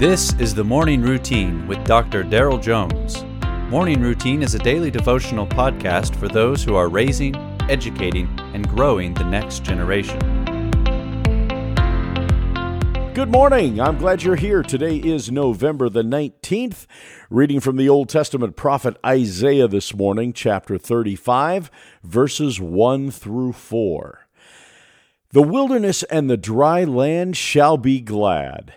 This is the Morning Routine with Dr. Daryl Jones. Morning Routine is a daily devotional podcast for those who are raising, educating, and growing the next generation. Good morning. I'm glad you're here. Today is November the 19th. Reading from the Old Testament prophet Isaiah this morning, chapter 35, verses 1 through 4. The wilderness and the dry land shall be glad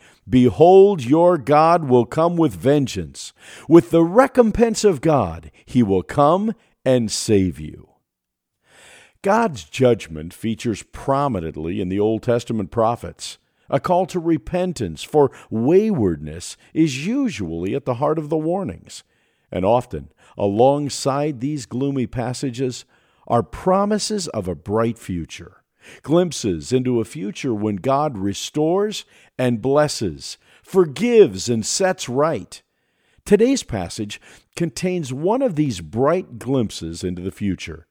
Behold, your God will come with vengeance. With the recompense of God, he will come and save you. God's judgment features prominently in the Old Testament prophets. A call to repentance for waywardness is usually at the heart of the warnings. And often, alongside these gloomy passages, are promises of a bright future glimpses into a future when God restores and blesses, forgives and sets right. Today's passage contains one of these bright glimpses into the future.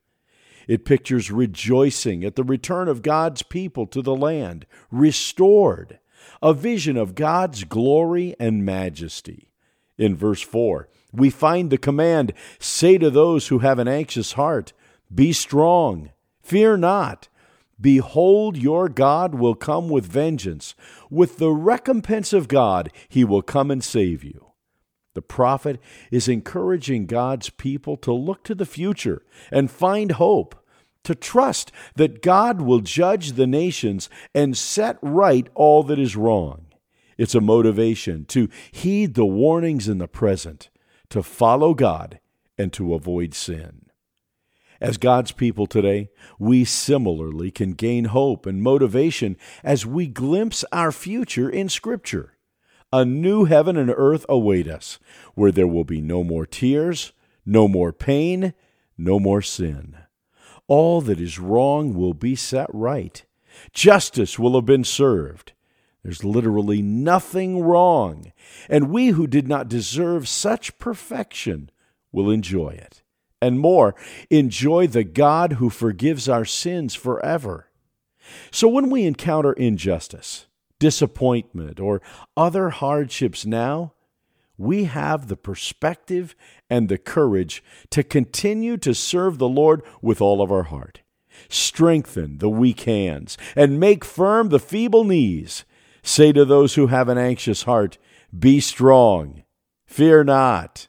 It pictures rejoicing at the return of God's people to the land, restored, a vision of God's glory and majesty. In verse 4, we find the command Say to those who have an anxious heart, Be strong, fear not. Behold, your God will come with vengeance. With the recompense of God, he will come and save you. The prophet is encouraging God's people to look to the future and find hope, to trust that God will judge the nations and set right all that is wrong. It's a motivation to heed the warnings in the present, to follow God, and to avoid sin. As God's people today, we similarly can gain hope and motivation as we glimpse our future in Scripture. A new heaven and earth await us, where there will be no more tears, no more pain, no more sin. All that is wrong will be set right. Justice will have been served. There's literally nothing wrong, and we who did not deserve such perfection will enjoy it and more, enjoy the God who forgives our sins forever. So when we encounter injustice, disappointment, or other hardships now, we have the perspective and the courage to continue to serve the Lord with all of our heart. Strengthen the weak hands and make firm the feeble knees. Say to those who have an anxious heart, Be strong, fear not.